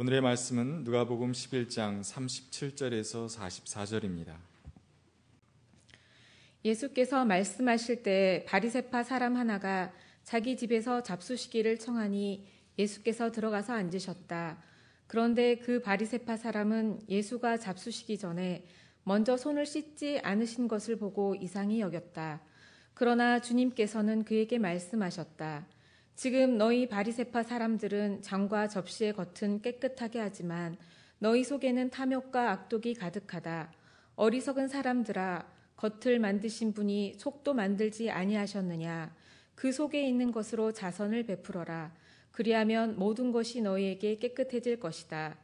오늘의 말씀은 누가복음 11장 37절에서 44절입니다. 예수께서 말씀하실 때 바리새파 사람 하나가 자기 집에서 잡수시기를 청하니 예수께서 들어가서 앉으셨다. 그런데 그 바리새파 사람은 예수가 잡수시기 전에 먼저 손을 씻지 않으신 것을 보고 이상히 여겼다. 그러나 주님께서는 그에게 말씀하셨다. 지금 너희 바리세파 사람들은 장과 접시의 겉은 깨끗하게 하지만 너희 속에는 탐욕과 악독이 가득하다. 어리석은 사람들아 겉을 만드신 분이 속도 만들지 아니하셨느냐. 그 속에 있는 것으로 자선을 베풀어라. 그리하면 모든 것이 너희에게 깨끗해질 것이다.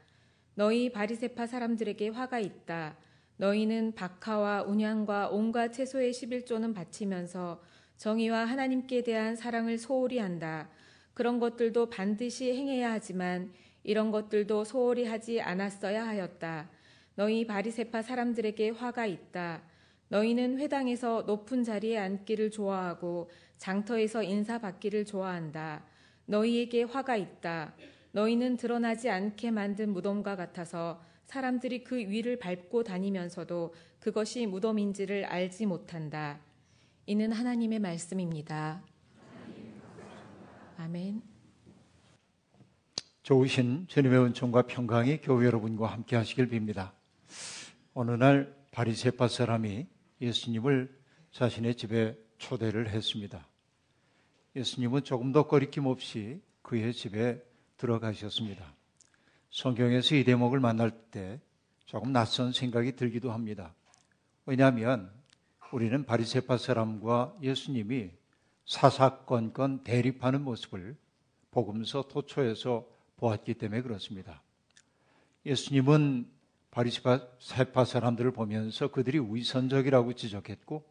너희 바리세파 사람들에게 화가 있다. 너희는 박하와 운양과 온갖 채소의 11조는 바치면서 정의와 하나님께 대한 사랑을 소홀히 한다. 그런 것들도 반드시 행해야 하지만 이런 것들도 소홀히 하지 않았어야 하였다. 너희 바리세파 사람들에게 화가 있다. 너희는 회당에서 높은 자리에 앉기를 좋아하고 장터에서 인사받기를 좋아한다. 너희에게 화가 있다. 너희는 드러나지 않게 만든 무덤과 같아서 사람들이 그 위를 밟고 다니면서도 그것이 무덤인지를 알지 못한다. 이는 하나님의 말씀입니다. 아멘. 좋으신 주님의 은총과 평강이 교회 여러분과 함께 하시길 빕니다. 어느 날 바리새파 사람이 예수님을 자신의 집에 초대를 했습니다. 예수님은 조금 더 거리낌 없이 그의 집에 들어가셨습니다. 성경에서 이 대목을 만날 때 조금 낯선 생각이 들기도 합니다. 왜냐하면 우리는 바리새파 사람과 예수님이 사사건건 대립하는 모습을 복음서 토초에서 보았기 때문에 그렇습니다. 예수님은 바리새파 사람들을 보면서 그들이 위선적이라고 지적했고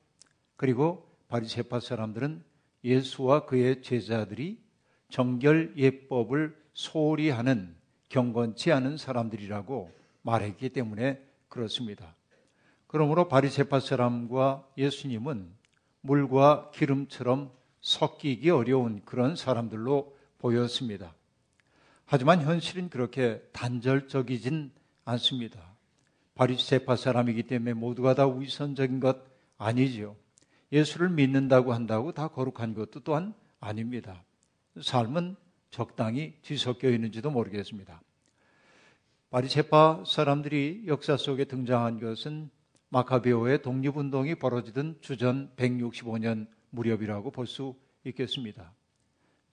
그리고 바리새파 사람들은 예수와 그의 제자들이 정결 예법을 소홀히 하는 경건치 않은 사람들이라고 말했기 때문에 그렇습니다. 그러므로 바리새파 사람과 예수님은 물과 기름처럼 섞이기 어려운 그런 사람들로 보였습니다. 하지만 현실은 그렇게 단절적이진 않습니다. 바리새파 사람이기 때문에 모두가 다 위선적인 것 아니지요. 예수를 믿는다고 한다고 다 거룩한 것도 또한 아닙니다. 삶은 적당히 뒤섞여 있는지도 모르겠습니다. 바리새파 사람들이 역사 속에 등장한 것은 마카베오의 독립운동이 벌어지던 주전 165년 무렵이라고 볼 수 있겠습니다.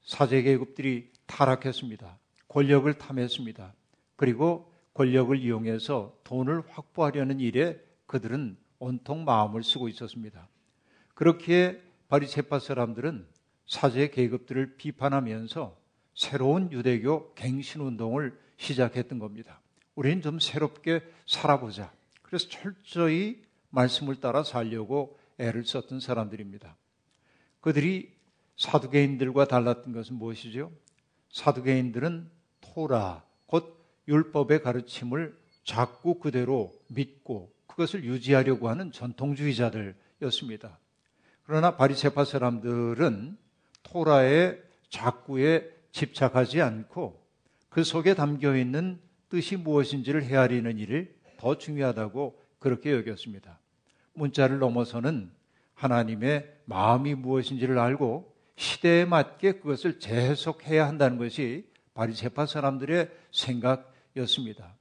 사제계급들이 타락했습니다. 권력을 탐했습니다. 그리고 권력을 이용해서 돈을 확보하려는 일에 그들은 온통 마음을 쓰고 있었습니다. 그렇기에 바리새파 사람들은 사제 계급들을 비판하면서 새로운 유대교 갱신 운동을 시작했던 겁니다. 우리는 좀 새롭게 살아보자. 그래서 철저히 말씀을 따라 살려고 애를 썼던 사람들입니다. 그들이 사두개인들과 달랐던 것은 무엇이죠? 사두개인들은 토라, 곧 율법의 가르침을 자꾸 그대로 믿고 그것을 유지하려고 하는 전통주의자들이었습니다. 그러나 바리세파 사람들은 토라의 자꾸에 집착하지 않고 그 속에 담겨 있는 뜻이 무엇인지를 헤아리는 일을 더 중요하다고 그렇게 여겼습니다. 문자를 넘어서는 하나님의 마음이 무엇인지를 알고 시대에 맞게 그것을 재해석해야 한다는 것이 바리새파 사람들의 생각이었습니다.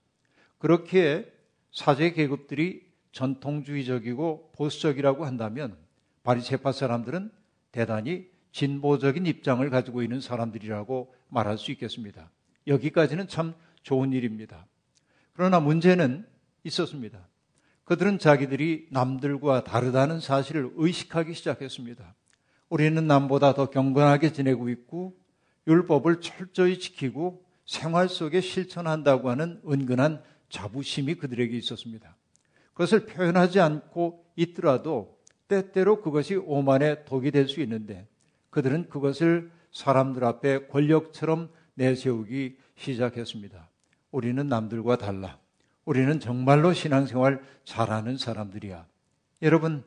그렇게 사제 계급들이 전통주의적이고 보수적이라고 한다면 바리새파 사람들은 대단히 진보적인 입장을 가지고 있는 사람들이라고 말할 수 있겠습니다. 여기까지는 참 좋은 일입니다. 그러나 문제는 있었습니다. 그들은 자기들이 남들과 다르다는 사실을 의식하기 시작했습니다. 우리는 남보다 더 경건하게 지내고 있고 율법을 철저히 지키고 생활 속에 실천한다고 하는 은근한 자부심이 그들에게 있었습니다. 그것을 표현하지 않고 있더라도 때때로 그것이 오만의 독이 될 수 있는데 그들은 그것을 사람들 앞에 권력처럼 내세우기 시작했습니다. 우리는 남들과 달라. 우리는 정말로 신앙생활 잘하는 사람들이야. 여러분,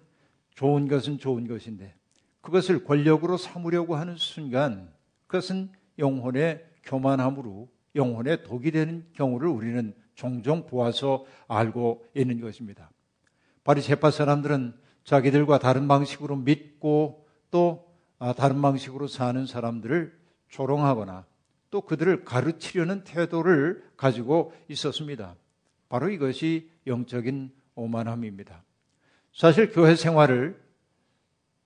좋은 것은 좋은 것인데 그것을 권력으로 삼으려고 하는 순간 그것은 영혼의 교만함으로 영혼에 독이 되는 경우를 우리는 종종 보아서 알고 있는 것입니다. 바리새파 사람들은 자기들과 다른 방식으로 믿고 또 아, 다른 방식으로 사는 사람들을 조롱하거나 또 그들을 가르치려는 태도를 가지고 있었습니다. 바로 이것이 영적인 오만함입니다. 사실 교회 생활을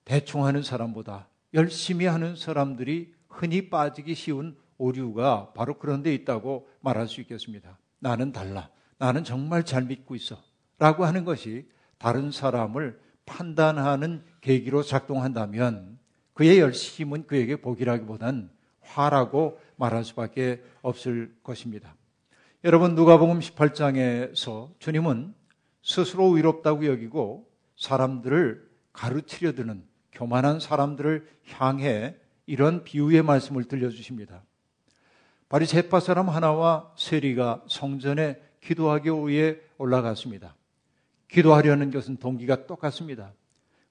대충 하는 사람보다 열심히 하는 사람들이 흔히 빠지기 쉬운 오류가 바로 그런 데 있다고 말할 수 있겠습니다. 나는 달라. 나는 정말 잘 믿고 있어. 라고 하는 것이 다른 사람을 판단하는 계기로 작동한다면 그의 열심은 그에게 복이라기보단 화라고 말할 수밖에 없을 것입니다. 여러분 누가복음 18장에서 주님은 스스로 위롭다고 여기고 사람들을 가르치려 드는 교만한 사람들을 향해 이런 비유의 말씀을 들려주십니다. 바리새파 사람 하나와 세리가 성전에 기도하기 위해 올라갔습니다. 기도하려는 것은 동기가 똑같습니다.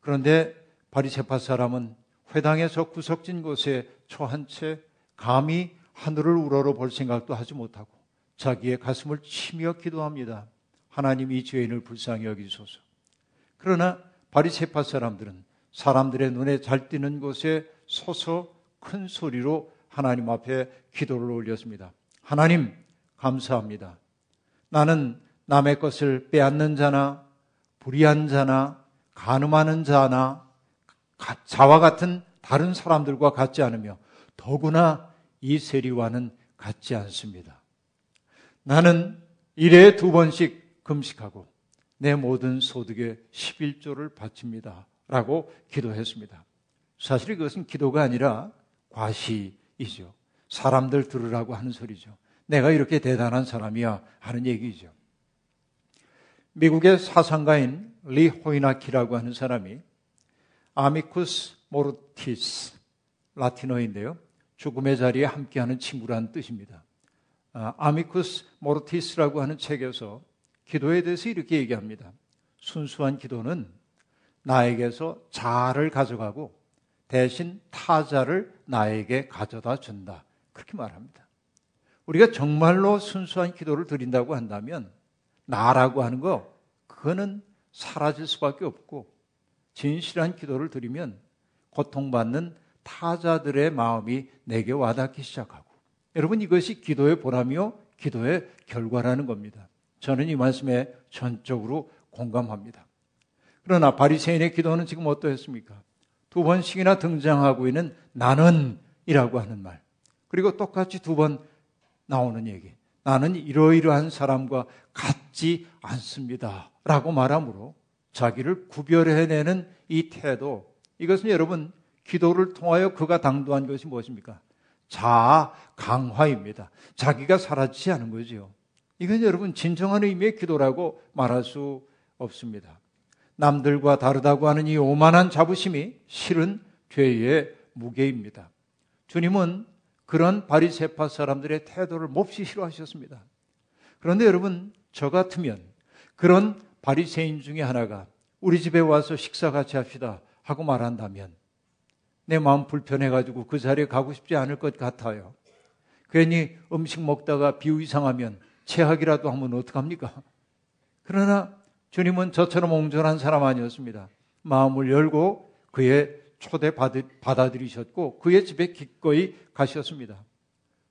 그런데 바리새파 사람은 회당에서 구석진 곳에 처한 채 감히 하늘을 우러러 볼 생각도 하지 못하고 자기의 가슴을 치며 기도합니다. 하나님 이 죄인을 불쌍히 여기소서. 그러나 바리새파 사람들은 사람들의 눈에 잘 띄는 곳에 서서 큰 소리로 하나님 앞에 기도를 올렸습니다. 하나님 감사합니다. 나는 남의 것을 빼앗는 자나 불의한 자나 가늠하는 자나 자와 같은 다른 사람들과 같지 않으며 더구나 이 세리와는 같지 않습니다. 나는 일에 두 번씩 금식하고 내 모든 소득의 11조를 바칩니다. 라고 기도했습니다. 사실 이것은 기도가 아니라 과시이죠. 사람들 들으라고 하는 소리죠. 내가 이렇게 대단한 사람이야 하는 얘기죠. 미국의 사상가인 리 호이나키라고 하는 사람이 Amicus Mortis 라틴어인데요. 죽음의 자리에 함께하는 친구라는 뜻입니다. Amicus Mortis라고 하는 책에서 기도에 대해서 이렇게 얘기합니다. 순수한 기도는 나에게서 자아를 가져가고 대신 타자를 나에게 가져다 준다. 그렇게 말합니다. 우리가 정말로 순수한 기도를 드린다고 한다면 나라고 하는 거 그거는 사라질 수밖에 없고 진실한 기도를 드리면 고통받는 타자들의 마음이 내게 와닿기 시작하고 여러분 이것이 기도의 보람이요 기도의 결과라는 겁니다. 저는 이 말씀에 전적으로 공감합니다. 그러나 바리새인의 기도는 지금 어떠했습니까? 두 번씩이나 등장하고 있는 나는이라고 하는 말. 그리고 똑같이 두 번 나오는 얘기. 나는 이러이러한 사람과 같지 않습니다. 라고 말하므로 자기를 구별해내는 이 태도, 이것은 여러분, 기도를 통하여 그가 당도한 것이 무엇입니까? 자아 강화입니다. 자기가 사라지지 않은 거죠. 이건 여러분, 진정한 의미의 기도라고 말할 수 없습니다. 남들과 다르다고 하는 이 오만한 자부심이 실은 죄의 무게입니다. 주님은 그런 바리세파 사람들의 태도를 몹시 싫어하셨습니다. 그런데 여러분, 저 같으면 그런 바리새인 중에 하나가 우리 집에 와서 식사 같이 합시다 하고 말한다면 내 마음 불편해가지고 그 자리에 가고 싶지 않을 것 같아요. 괜히 음식 먹다가 비유 이상하면 체하기라도 하면 어떡합니까? 그러나 주님은 저처럼 옹졸한 사람 아니었습니다. 마음을 열고 그의 초대 받아들이셨고 그의 집에 기꺼이 가셨습니다.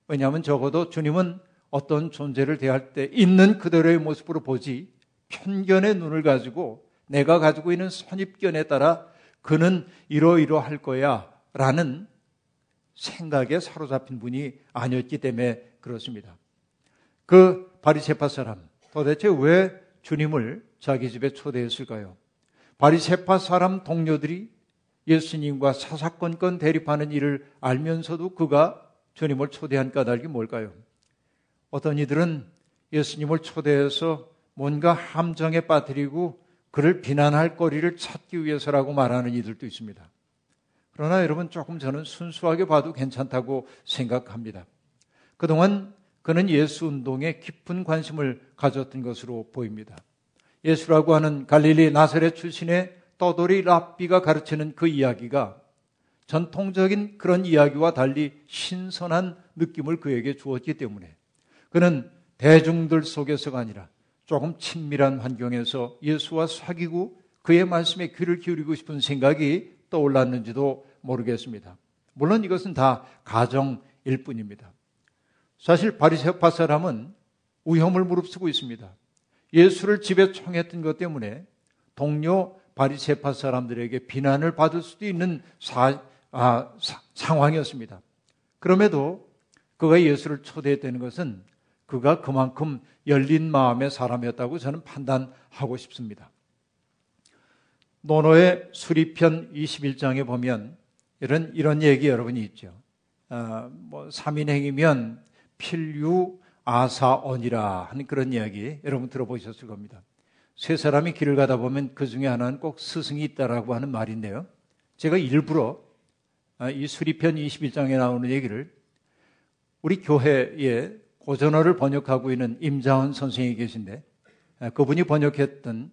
왜냐하면 적어도 주님은 어떤 존재를 대할 때 있는 그대로의 모습으로 보지 편견의 눈을 가지고 내가 가지고 있는 선입견에 따라 그는 이러이러할 거야 라는 생각에 사로잡힌 분이 아니었기 때문에 그렇습니다. 그 바리세파 사람 도대체 왜 주님을 자기 집에 초대했을까요? 바리세파 사람 동료들이 예수님과 사사건건 대립하는 일을 알면서도 그가 주님을 초대한 까닭이 뭘까요? 어떤 이들은 예수님을 초대해서 뭔가 함정에 빠뜨리고 그를 비난할 거리를 찾기 위해서라고 말하는 이들도 있습니다. 그러나 여러분 조금 저는 순수하게 봐도 괜찮다고 생각합니다. 그동안 그는 예수 운동에 깊은 관심을 가졌던 것으로 보입니다. 예수라고 하는 갈릴리 나사렛 출신의 떠돌이 랍비가 가르치는 그 이야기가 전통적인 그런 이야기와 달리 신선한 느낌을 그에게 주었기 때문에 그는 대중들 속에서가 아니라 조금 친밀한 환경에서 예수와 사귀고 그의 말씀에 귀를 기울이고 싶은 생각이 떠올랐는지도 모르겠습니다. 물론 이것은 다 가정일 뿐입니다. 사실 바리새파 사람은 위험을 무릅쓰고 있습니다. 예수를 집에 청했던 것 때문에 동료 바리새파 사람들에게 비난을 받을 수도 있는 사, 아, 사, 상황이었습니다. 그럼에도 그가 예수를 초대했다는 것은 그가 그만큼 열린 마음의 사람이었다고 저는 판단하고 싶습니다. 노노의 수리편 21장에 보면 이런 이런 얘기 여러분이 있죠. 어, 뭐 3인행이면 필유 아사언이라 하는 그런 이야기 여러분 들어보셨을 겁니다. 세 사람이 길을 가다 보면 그 중에 하나는 꼭 스승이 있다라고 하는 말인데요. 제가 일부러 아, 이 수리편 21장에 나오는 얘기를 우리 교회에 고전어를 번역하고 있는 임자원 선생이 계신데 아, 그분이 번역했던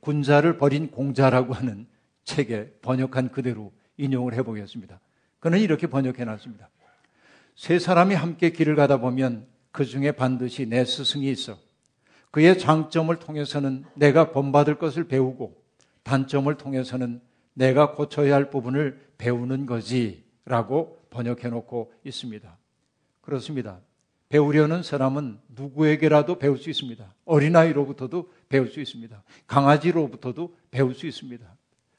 군자를 버린 공자라고 하는 책에 번역한 그대로 인용을 해보겠습니다. 그는 이렇게 번역해 놨습니다. 세 사람이 함께 길을 가다 보면 그 중에 반드시 내 스승이 있어. 그의 장점을 통해서는 내가 본받을 것을 배우고 단점을 통해서는 내가 고쳐야 할 부분을 배우는 거지 라고 번역해 놓고 있습니다. 그렇습니다. 배우려는 사람은 누구에게라도 배울 수 있습니다. 어린아이로부터도 배울 수 있습니다. 강아지로부터도 배울 수 있습니다.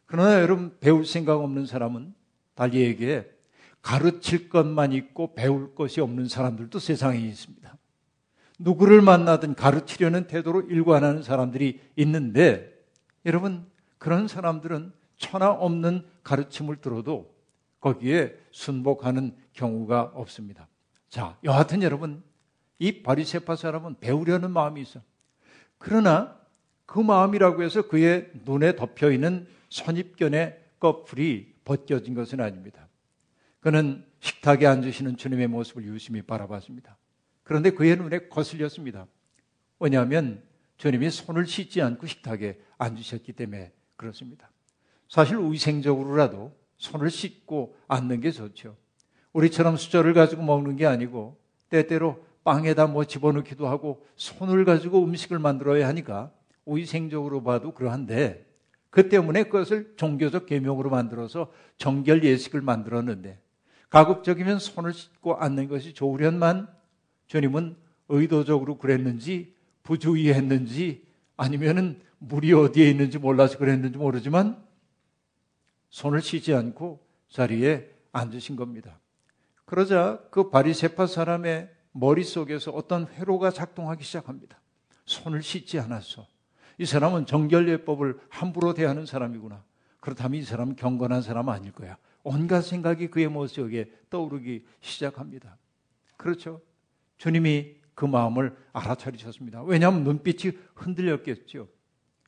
그러나 여러분 배울 생각 없는 사람은 달리 얘기해 가르칠 것만 있고 배울 것이 없는 사람들도 세상에 있습니다. 누구를 만나든 가르치려는 태도로 일관하는 사람들이 있는데 여러분 그런 사람들은 천하 없는 가르침을 들어도 거기에 순복하는 경우가 없습니다. 자, 여하튼 여러분 이 바리세파 사람은 배우려는 마음이 있어. 그러나 그 마음이라고 해서 그의 눈에 덮여 있는 선입견의 꺼풀이 벗겨진 것은 아닙니다. 그는 식탁에 앉으시는 주님의 모습을 유심히 바라봤습니다. 그런데 그의 눈에 거슬렸습니다. 왜냐하면 주님이 손을 씻지 않고 식탁에 앉으셨기 때문에 그렇습니다. 사실 위생적으로라도 손을 씻고 앉는 게 좋죠. 우리처럼 수저를 가지고 먹는 게 아니고 때때로 빵에다 뭐 집어넣기도 하고 손을 가지고 음식을 만들어야 하니까 위생적으로 봐도 그러한데 그 때문에 그것을 종교적 계명으로 만들어서 정결 예식을 만들었는데 가급적이면 손을 씻고 앉는 것이 좋으련만 주님은 의도적으로 그랬는지 부주의했는지 아니면은 물이 어디에 있는지 몰라서 그랬는지 모르지만 손을 씻지 않고 자리에 앉으신 겁니다. 그러자 그 바리세파 사람의 머릿속에서 어떤 회로가 작동하기 시작합니다. 손을 씻지 않았어. 이 사람은 정결예법을 함부로 대하는 사람이구나. 그렇다면 이 사람은 경건한 사람 아닐 거야. 온갖 생각이 그의 모습에 떠오르기 시작합니다. 그렇죠. 주님이 그 마음을 알아차리셨습니다. 왜냐하면 눈빛이 흔들렸겠죠.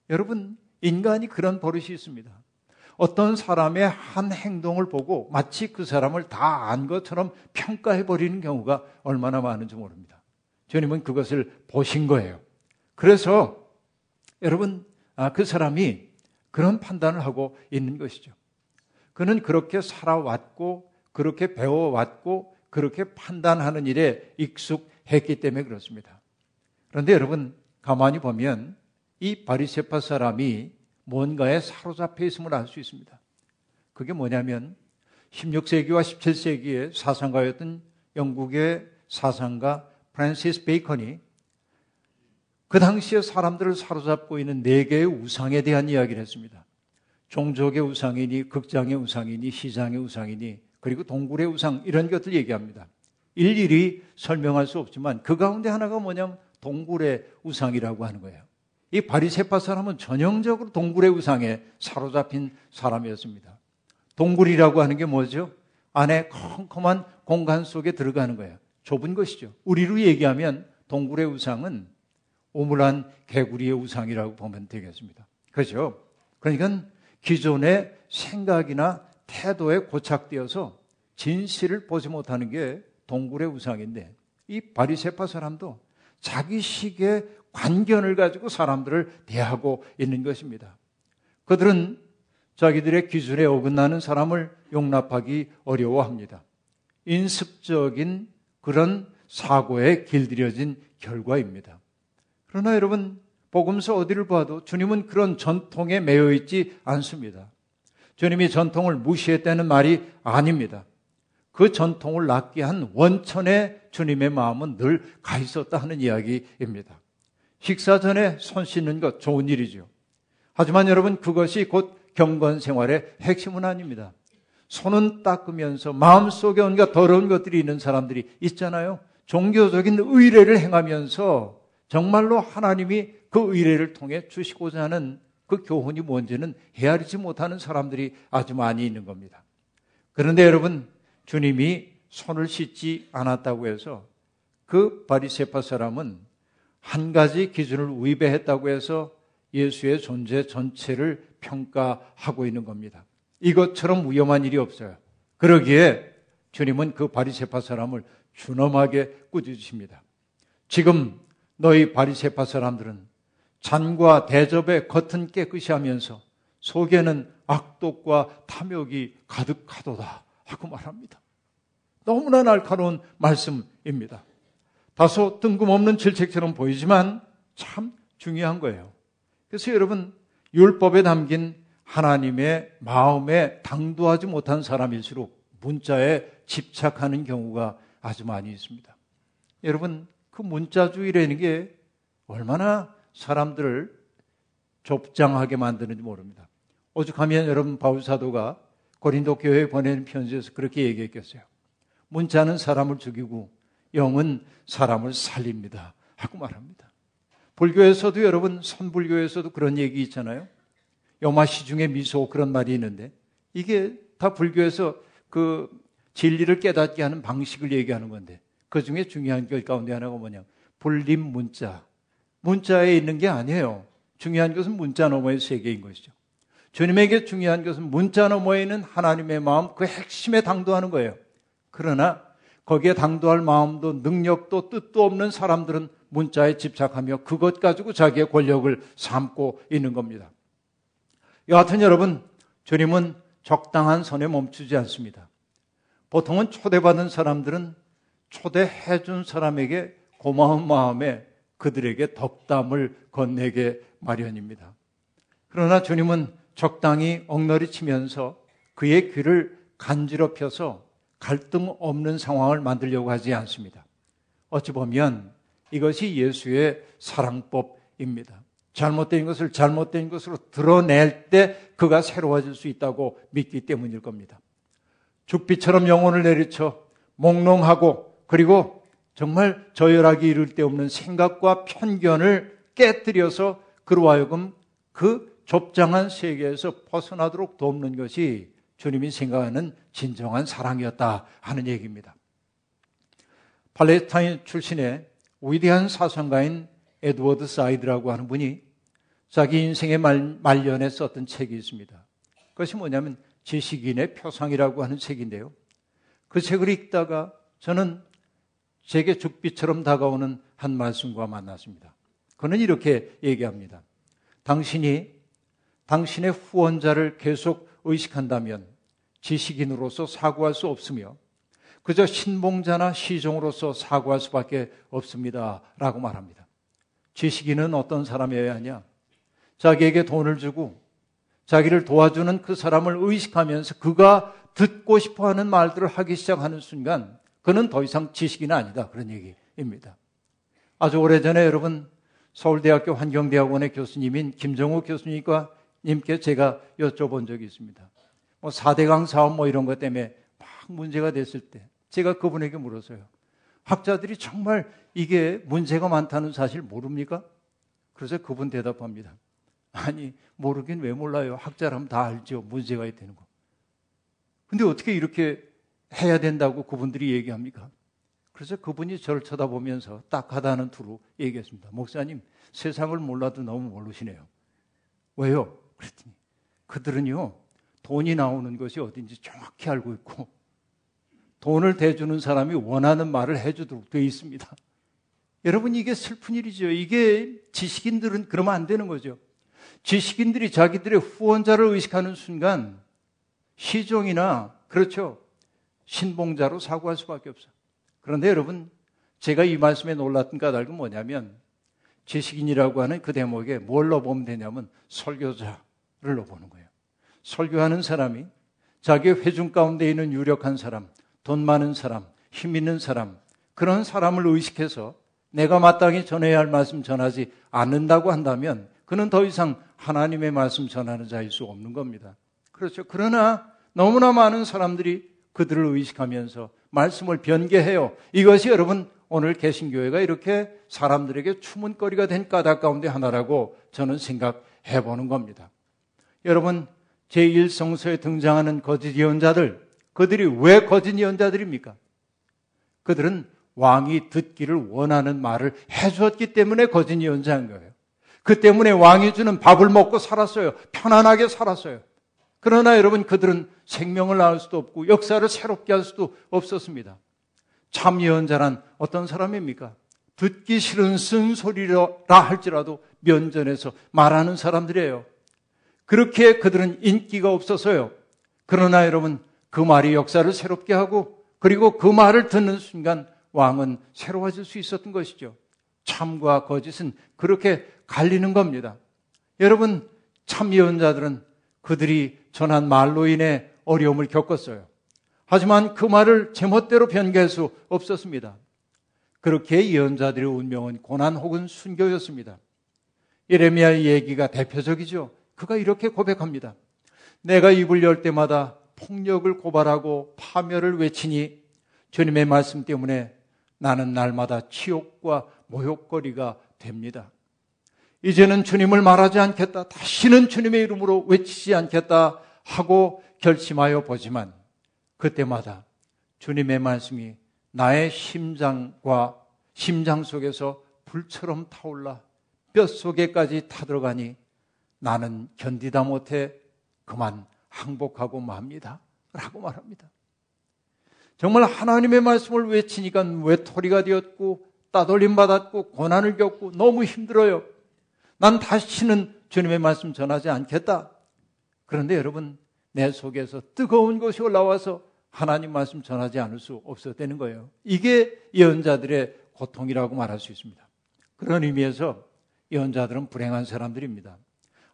여러분, 인간이 그런 버릇이 있습니다. 어떤 사람의 한 행동을 보고 마치 그 사람을 다 안 것처럼 평가해 버리는 경우가 얼마나 많은지 모릅니다. 주님은 그것을 보신 거예요. 그래서 여러분, 아, 그 사람이 그런 판단을 하고 있는 것이죠. 그는 그렇게 살아왔고, 그렇게 배워왔고, 그렇게 판단하는 일에 익숙했기 때문에 그렇습니다. 그런데 여러분, 가만히 보면 이 바리세파 사람이 뭔가에 사로잡혀 있음을 알 수 있습니다. 그게 뭐냐면 16세기와 17세기의 사상가였던 영국의 사상가 프란시스 베이컨이 그 당시에 사람들을 사로잡고 있는 네 개의 우상에 대한 이야기를 했습니다. 종족의 우상이니, 극장의 우상이니, 시장의 우상이니, 그리고 동굴의 우상, 이런 것들 얘기합니다. 일일이 설명할 수 없지만 그 가운데 하나가 뭐냐면 동굴의 우상이라고 하는 거예요. 이 바리세파 사람은 전형적으로 동굴의 우상에 사로잡힌 사람이었습니다. 동굴이라고 하는 게 뭐죠? 안에 컴컴한 공간 속에 들어가는 거예요. 좁은 것이죠. 우리로 얘기하면 동굴의 우상은 오물한 개구리의 우상이라고 보면 되겠습니다. 그렇죠? 그러니까 기존의 생각이나 태도에 고착되어서 진실을 보지 못하는 게 동굴의 우상인데 이 바리세파 사람도 자기식의 관견을 가지고 사람들을 대하고 있는 것입니다. 그들은 자기들의 기준에 어긋나는 사람을 용납하기 어려워합니다. 인습적인 그런 사고에 길들여진 결과입니다. 그러나 여러분, 복음서 어디를 봐도 주님은 그런 전통에 매여 있지 않습니다. 주님이 전통을 무시했다는 말이 아닙니다. 그 전통을 낫게 한 원천에 주님의 마음은 늘 가 있었다 하는 이야기입니다. 식사 전에 손 씻는 것 좋은 일이죠. 하지만 여러분 그것이 곧 경건 생활의 핵심은 아닙니다. 손은 닦으면서 마음속에 온갖 더러운 것들이 있는 사람들이 있잖아요. 종교적인 의례를 행하면서 정말로 하나님이 그 의례를 통해 주시고자 하는 그 교훈이 뭔지는 헤아리지 못하는 사람들이 아주 많이 있는 겁니다. 그런데 여러분, 주님이 손을 씻지 않았다고 해서 그 바리세파 사람은 한 가지 기준을 위배했다고 해서 예수의 존재 전체를 평가하고 있는 겁니다. 이것처럼 위험한 일이 없어요. 그러기에 주님은 그 바리세파 사람을 준엄하게 꾸짖으십니다. 지금 너희 바리세파 사람들은 잔과 대접의 겉은 깨끗이 하면서 속에는 악독과 탐욕이 가득하도다 하고 말합니다. 너무나 날카로운 말씀입니다. 다소 뜬금없는 질책처럼 보이지만 참 중요한 거예요. 그래서 여러분 율법에 담긴 하나님의 마음에 당도하지 못한 사람일수록 문자에 집착하는 경우가 아주 많이 있습니다. 여러분 그 문자주의라는 게 얼마나 사람들을 좁장하게 만드는지 모릅니다. 오죽하면 여러분 바울 사도가 고린도 교회에 보내는 편지에서 그렇게 얘기했겠어요. 문자는 사람을 죽이고 영은 사람을 살립니다. 하고 말합니다. 불교에서도 여러분 선불교에서도 그런 얘기 있잖아요. 여마 시 중에 미소 그런 말이 있는데 이게 다 불교에서 그 진리를 깨닫게 하는 방식을 얘기하는 건데 그 중에 중요한 것 가운데 하나가 뭐냐 불림 문자 문자에 있는 게 아니에요. 중요한 것은 문자 너머의 세계인 것이죠. 주님에게 중요한 것은 문자 너머에 있는 하나님의 마음, 그 핵심에 당도하는 거예요. 그러나 거기에 당도할 마음도 능력도 뜻도 없는 사람들은 문자에 집착하며 그것 가지고 자기의 권력을 삼고 있는 겁니다. 여하튼 여러분, 주님은 적당한 선에 멈추지 않습니다. 보통은 초대받은 사람들은 초대해준 사람에게 고마운 마음에 그들에게 덕담을 건네게 마련입니다. 그러나 주님은 적당히 엉너리 치면서 그의 귀를 간지럽혀서 갈등 없는 상황을 만들려고 하지 않습니다. 어찌 보면 이것이 예수의 사랑법입니다. 잘못된 것을 잘못된 것으로 드러낼 때 그가 새로워질 수 있다고 믿기 때문일 겁니다. 죽비처럼 영혼을 내리쳐 몽롱하고 그리고 정말 저열하기 이를 데 없는 생각과 편견을 깨뜨려서 그로 하여금 그 좁장한 세계에서 벗어나도록 돕는 것이 주님이 생각하는 진정한 사랑이었다 하는 얘기입니다. 팔레스타인 출신의 위대한 사상가인 에드워드 사이드라고 하는 분이 자기 인생의 말, 말년에 썼던 책이 있습니다. 그것이 뭐냐면 지식인의 표상이라고 하는 책인데요. 그 책을 읽다가 저는 제게 죽비처럼 다가오는 한 말씀과 만났습니다. 그는 이렇게 얘기합니다. 당신이 당신의 후원자를 계속 의식한다면 지식인으로서 사고할 수 없으며 그저 신봉자나 시종으로서 사고할 수밖에 없습니다. 라고 말합니다. 지식인은 어떤 사람이어야 하냐? 자기에게 돈을 주고 자기를 도와주는 그 사람을 의식하면서 그가 듣고 싶어 하는 말들을 하기 시작하는 순간 그는 더 이상 지식인은 아니다. 그런 얘기입니다. 아주 오래전에 여러분 서울대학교 환경대학원의 교수님인 김정우 교수님과 님께 제가 여쭤본 적이 있습니다. 뭐 4대강 사업 뭐 이런 것 때문에 막 문제가 됐을 때 제가 그분에게 물었어요. 학자들이 정말 이게 문제가 많다는 사실 모릅니까? 그래서 그분 대답합니다. 아니, 모르긴 왜 몰라요. 학자라면 다 알죠. 문제가 있다는 거. 근데 어떻게 이렇게 해야 된다고 그분들이 얘기합니까? 그래서 그분이 저를 쳐다보면서 딱하다는 투로 얘기했습니다. 목사님, 세상을 몰라도 너무 모르시네요. 왜요? 그랬더니 그들은요, 돈이 나오는 것이 어딘지 정확히 알고 있고, 돈을 대주는 사람이 원하는 말을 해주도록 되어 있습니다. 여러분, 이게 슬픈 일이죠. 이게 지식인들은 그러면 안 되는 거죠. 지식인들이 자기들의 후원자를 의식하는 순간, 시종이나, 그렇죠. 신봉자로 사고할 수밖에 없어요. 그런데 여러분, 제가 이 말씀에 놀랐던 까닭은 뭐냐면 지식인이라고 하는 그 대목에 뭘 넣어보면 되냐면 설교자를 넣어보는 거예요. 설교하는 사람이 자기 회중 가운데 있는 유력한 사람, 돈 많은 사람, 힘 있는 사람, 그런 사람을 의식해서 내가 마땅히 전해야 할 말씀 전하지 않는다고 한다면 그는 더 이상 하나님의 말씀 전하는 자일 수 없는 겁니다. 그렇죠. 그러나 너무나 많은 사람들이 그들을 의식하면서 말씀을 변개해요. 이것이 여러분 오늘 개신교회가 이렇게 사람들에게 추문거리가 된 까닭 가운데 하나라고 저는 생각해 보는 겁니다. 여러분 제1성서에 등장하는 거짓 예언자들 그들이 왜 거짓 예언자들입니까? 그들은 왕이 듣기를 원하는 말을 해주었기 때문에 거짓 예언자인 거예요. 그 때문에 왕이 주는 밥을 먹고 살았어요. 편안하게 살았어요. 그러나 여러분 그들은 생명을 낳을 수도 없고 역사를 새롭게 할 수도 없었습니다. 참 예언자란 어떤 사람입니까? 듣기 싫은 쓴소리라 할지라도 면전에서 말하는 사람들이에요. 그렇게 그들은 인기가 없어서요. 그러나 여러분 그 말이 역사를 새롭게 하고 그리고 그 말을 듣는 순간 왕은 새로워질 수 있었던 것이죠. 참과 거짓은 그렇게 갈리는 겁니다. 여러분 참 예언자들은 그들이 전한 말로 인해 어려움을 겪었어요. 하지만 그 말을 제멋대로 변개할 수 없었습니다. 그렇게 예언자들의 운명은 고난 혹은 순교였습니다. 예레미야의 얘기가 대표적이죠. 그가 이렇게 고백합니다. 내가 입을 열 때마다 폭력을 고발하고 파멸을 외치니 주님의 말씀 때문에 나는 날마다 치욕과 모욕거리가 됩니다. 이제는 주님을 말하지 않겠다. 다시는 주님의 이름으로 외치지 않겠다 하고 결심하여 보지만 그때마다 주님의 말씀이 나의 심장과 심장 속에서 불처럼 타올라 뼛 속에까지 타들어가니 나는 견디다 못해 그만 항복하고 맙니다. 라고 말합니다. 정말 하나님의 말씀을 외치니까 외톨이가 되었고 따돌림 받았고 고난을 겪고 너무 힘들어요. 난 다시는 주님의 말씀 전하지 않겠다. 그런데 여러분 내 속에서 뜨거운 것이 올라와서 하나님 말씀 전하지 않을 수 없었다는 거예요. 이게 예언자들의 고통이라고 말할 수 있습니다. 그런 의미에서 예언자들은 불행한 사람들입니다.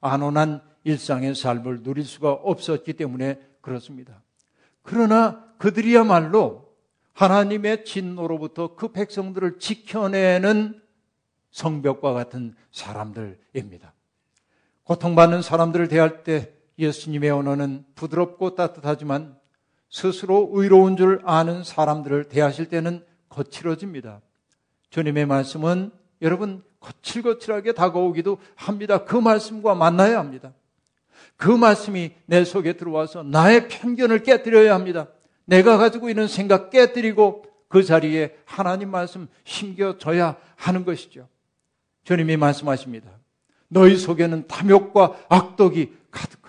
안온한 일상의 삶을 누릴 수가 없었기 때문에 그렇습니다. 그러나 그들이야말로 하나님의 진노로부터 그 백성들을 지켜내는 성벽과 같은 사람들입니다. 고통받는 사람들을 대할 때 예수님의 언어는 부드럽고 따뜻하지만 스스로 의로운 줄 아는 사람들을 대하실 때는 거칠어집니다. 주님의 말씀은 여러분 거칠거칠하게 다가오기도 합니다. 그 말씀과 만나야 합니다. 그 말씀이 내 속에 들어와서 나의 편견을 깨뜨려야 합니다. 내가 가지고 있는 생각 깨뜨리고 그 자리에 하나님 말씀 심겨져야 하는 것이죠. 주님이 말씀하십니다. 너희 속에는 탐욕과 악독이 가득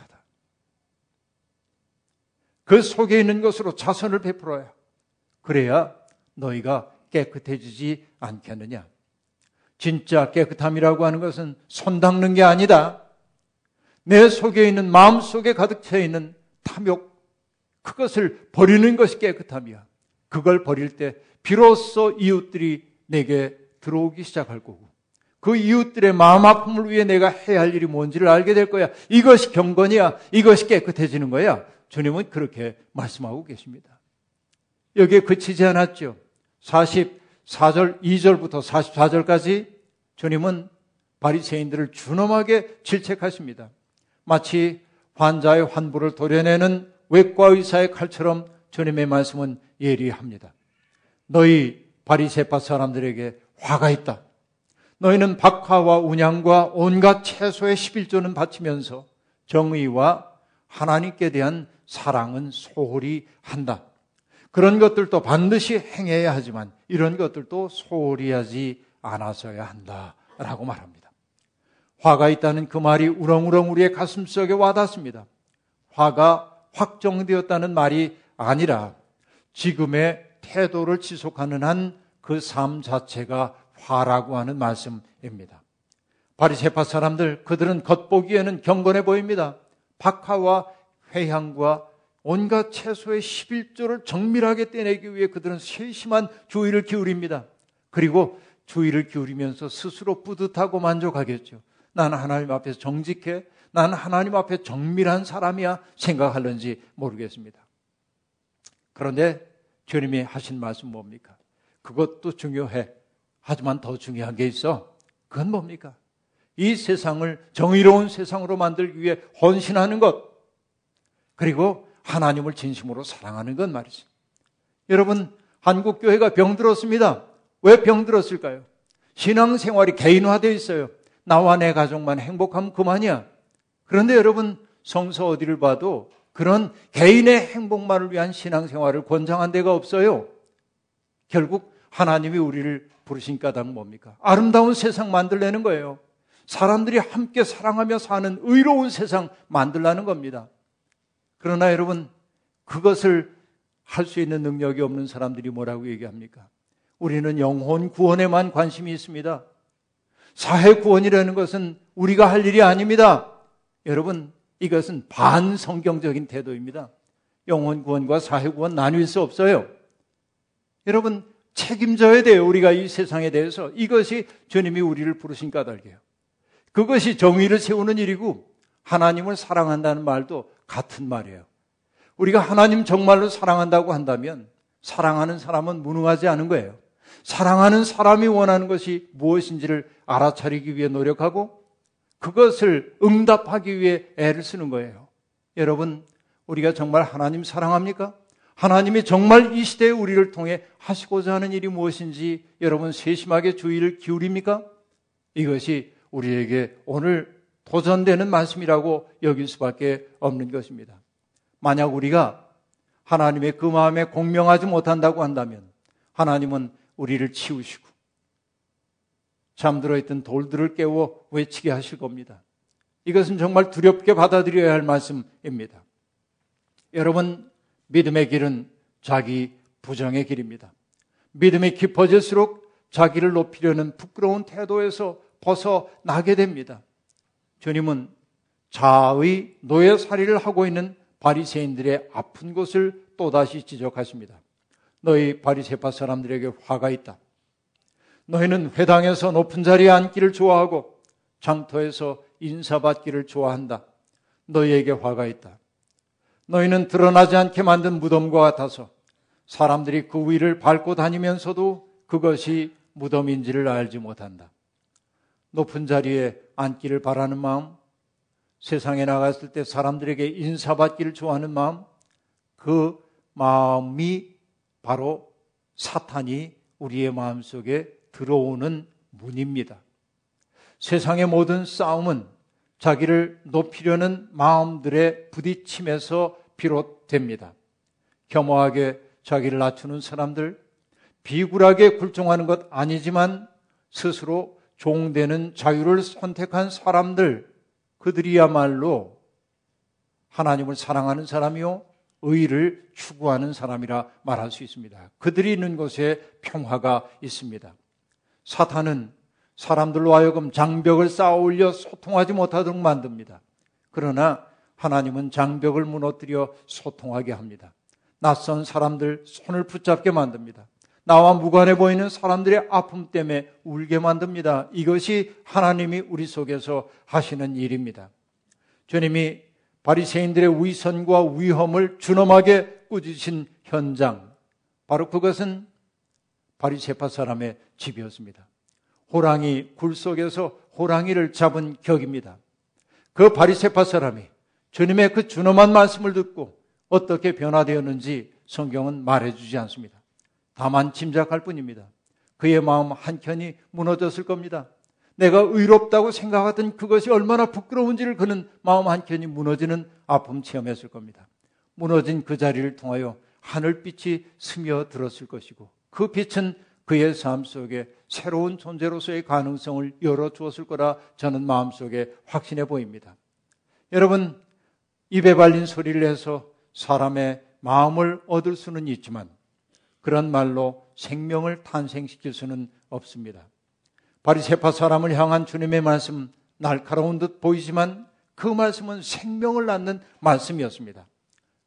그 속에 있는 것으로 자선을 베풀어야 그래야 너희가 깨끗해지지 않겠느냐. 진짜 깨끗함이라고 하는 것은 손 닦는 게 아니다. 내 속에 있는 마음 속에 가득 차 있는 탐욕 그것을 버리는 것이 깨끗함이야. 그걸 버릴 때 비로소 이웃들이 내게 들어오기 시작할 거고 그 이웃들의 마음 아픔을 위해 내가 해야 할 일이 뭔지를 알게 될 거야. 이것이 경건이야. 이것이 깨끗해지는 거야. 주님은 그렇게 말씀하고 계십니다. 여기에 그치지 않았죠. 44절, 2절부터 44절까지 주님은 바리새인들을 준엄하게 질책하십니다. 마치 환자의 환부를 도려내는 외과 의사의 칼처럼 주님의 말씀은 예리합니다. 너희 바리새파 사람들에게 화가 있다. 너희는 박하와 운양과 온갖 채소의 11조는 바치면서 정의와 하나님께 대한 사랑은 소홀히 한다. 그런 것들도 반드시 행해야 하지만 이런 것들도 소홀히 하지 않아서야 한다. 라고 말합니다. 화가 있다는 그 말이 우렁우렁 우리의 가슴 속에 와닿습니다. 화가 확정되었다는 말이 아니라 지금의 태도를 지속하는 한 그 삶 자체가 화라고 하는 말씀입니다. 바리새파 사람들 그들은 겉보기에는 경건해 보입니다. 박하와 회향과 온갖 채소의 11조를 정밀하게 떼내기 위해 그들은 세심한 주의를 기울입니다. 그리고 주의를 기울이면서 스스로 뿌듯하고 만족하겠죠. 나는 하나님 앞에서 정직해. 나는 하나님 앞에 정밀한 사람이야. 생각할는지 모르겠습니다. 그런데 주님이 하신 말씀 뭡니까? 그것도 중요해. 하지만 더 중요한 게 있어. 그건 뭡니까? 이 세상을 정의로운 세상으로 만들기 위해 헌신하는 것. 그리고 하나님을 진심으로 사랑하는 것 말이죠. 여러분, 한국 교회가 병들었습니다. 왜 병들었을까요? 신앙생활이 개인화되어 있어요. 나와 내 가족만 행복하면 그만이야. 그런데 여러분, 성서 어디를 봐도 그런 개인의 행복만을 위한 신앙생활을 권장한 데가 없어요. 결국 하나님이 우리를 부르신 까닭 뭡니까? 아름다운 세상 만들려는 거예요. 사람들이 함께 사랑하며 사는 의로운 세상 만들라는 겁니다. 그러나 여러분, 그것을 할 수 있는 능력이 없는 사람들이 뭐라고 얘기합니까? 우리는 영혼 구원에만 관심이 있습니다. 사회 구원이라는 것은 우리가 할 일이 아닙니다. 여러분, 이것은 반성경적인 태도입니다. 영혼 구원과 사회 구원 나뉠 수 없어요. 여러분, 책임져야 돼요. 우리가 이 세상에 대해서. 이것이 주님이 우리를 부르신 까닭이에요. 그것이 정의를 세우는 일이고 하나님을 사랑한다는 말도 같은 말이에요. 우리가 하나님 정말로 사랑한다고 한다면 사랑하는 사람은 무능하지 않은 거예요. 사랑하는 사람이 원하는 것이 무엇인지를 알아차리기 위해 노력하고 그것을 응답하기 위해 애를 쓰는 거예요. 여러분, 우리가 정말 하나님 사랑합니까? 하나님이 정말 이 시대에 우리를 통해 하시고자 하는 일이 무엇인지 여러분 세심하게 주의를 기울입니까? 이것이 우리에게 오늘 도전되는 말씀이라고 여길 수밖에 없는 것입니다. 만약 우리가 하나님의 그 마음에 공명하지 못한다고 한다면 하나님은 우리를 치우시고 잠들어 있던 돌들을 깨워 외치게 하실 겁니다. 이것은 정말 두렵게 받아들여야 할 말씀입니다. 여러분, 믿음의 길은 자기 부정의 길입니다. 믿음이 깊어질수록 자기를 높이려는 부끄러운 태도에서 벗어나게 됩니다. 주님은 자의 노예살이를 하고 있는 바리새인들의 아픈 곳을 또다시 지적하십니다. 너희 바리새파 사람들에게 화가 있다. 너희는 회당에서 높은 자리에 앉기를 좋아하고 장터에서 인사받기를 좋아한다. 너희에게 화가 있다. 너희는 드러나지 않게 만든 무덤과 같아서 사람들이 그 위를 밟고 다니면서도 그것이 무덤인지를 알지 못한다. 높은 자리에 앉기를 바라는 마음, 세상에 나갔을 때 사람들에게 인사받기를 좋아하는 마음, 그 마음이 바로 사탄이 우리의 마음 속에 들어오는 문입니다. 세상의 모든 싸움은 자기를 높이려는 마음들의 부딪힘에서 비롯됩니다. 겸허하게 자기를 낮추는 사람들, 비굴하게 굴종하는 것 아니지만 스스로 종되는 자유를 선택한 사람들, 그들이야말로 하나님을 사랑하는 사람이요, 의를 추구하는 사람이라 말할 수 있습니다. 그들이 있는 곳에 평화가 있습니다. 사탄은 사람들로 하여금 장벽을 쌓아 올려 소통하지 못하도록 만듭니다. 그러나 하나님은 장벽을 무너뜨려 소통하게 합니다. 낯선 사람들 손을 붙잡게 만듭니다. 나와 무관해 보이는 사람들의 아픔 때문에 울게 만듭니다. 이것이 하나님이 우리 속에서 하시는 일입니다. 주님이 바리새인들의 위선과 위험을 준엄하게 꾸짖으신 현장 바로 그것은 바리새파 사람의 집이었습니다. 호랑이 굴 속에서 호랑이를 잡은 격입니다. 그 바리새파 사람이 주님의 그 준엄한 말씀을 듣고 어떻게 변화되었는지 성경은 말해주지 않습니다. 다만 짐작할 뿐입니다. 그의 마음 한켠이 무너졌을 겁니다. 내가 의롭다고 생각하던 그것이 얼마나 부끄러운지를 그는 마음 한켠이 무너지는 아픔 체험했을 겁니다. 무너진 그 자리를 통하여 하늘빛이 스며들었을 것이고 그 빛은 그의 삶 속에 새로운 존재로서의 가능성을 열어주었을 거라 저는 마음속에 확신해 보입니다. 여러분, 입에 발린 소리를 해서 사람의 마음을 얻을 수는 있지만 그런 말로 생명을 탄생시킬 수는 없습니다. 바리세파 사람을 향한 주님의 말씀 날카로운 듯 보이지만 그 말씀은 생명을 낳는 말씀이었습니다.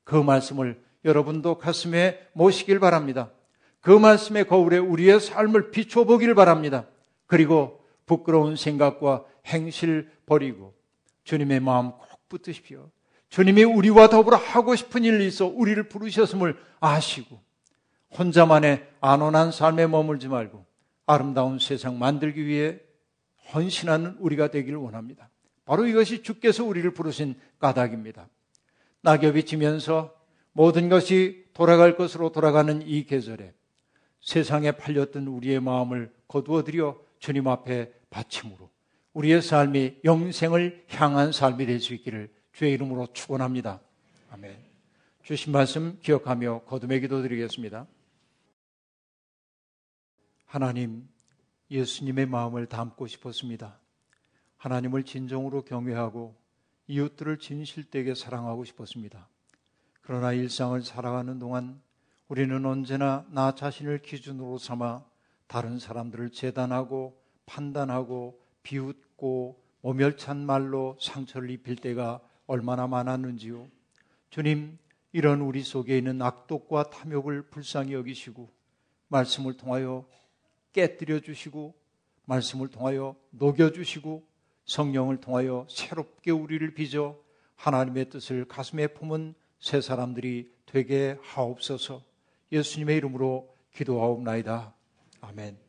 그 말씀을 여러분도 가슴에 모시길 바랍니다. 그 말씀의 거울에 우리의 삶을 비춰보기를 바랍니다. 그리고 부끄러운 생각과 행실 버리고 주님의 마음 꼭 붙드십시오. 주님이 우리와 더불어 하고 싶은 일이 있어 우리를 부르셨음을 아시고 혼자만의 안온한 삶에 머물지 말고 아름다운 세상 만들기 위해 헌신하는 우리가 되기를 원합니다. 바로 이것이 주께서 우리를 부르신 까닭입니다. 낙엽이 지면서 모든 것이 돌아갈 것으로 돌아가는 이 계절에 세상에 팔렸던 우리의 마음을 거두어들여 주님 앞에 바침으로 우리의 삶이 영생을 향한 삶이 될 수 있기를 주의 이름으로 축원합니다. 아멘. 주신 말씀 기억하며 거듭의 기도 드리겠습니다. 하나님, 예수님의 마음을 담고 싶었습니다. 하나님을 진정으로 경외하고 이웃들을 진실되게 사랑하고 싶었습니다. 그러나 일상을 살아가는 동안 우리는 언제나 나 자신을 기준으로 삼아 다른 사람들을 재단하고 판단하고 비웃고 모멸찬 말로 상처를 입힐 때가 얼마나 많았는지요. 주님, 이런 우리 속에 있는 악독과 탐욕을 불쌍히 여기시고 말씀을 통하여 깨뜨려 주시고 말씀을 통하여 녹여 주시고 성령을 통하여 새롭게 우리를 빚어 하나님의 뜻을 가슴에 품은 새 사람들이 되게 하옵소서. 예수님의 이름으로 기도하옵나이다. 아멘.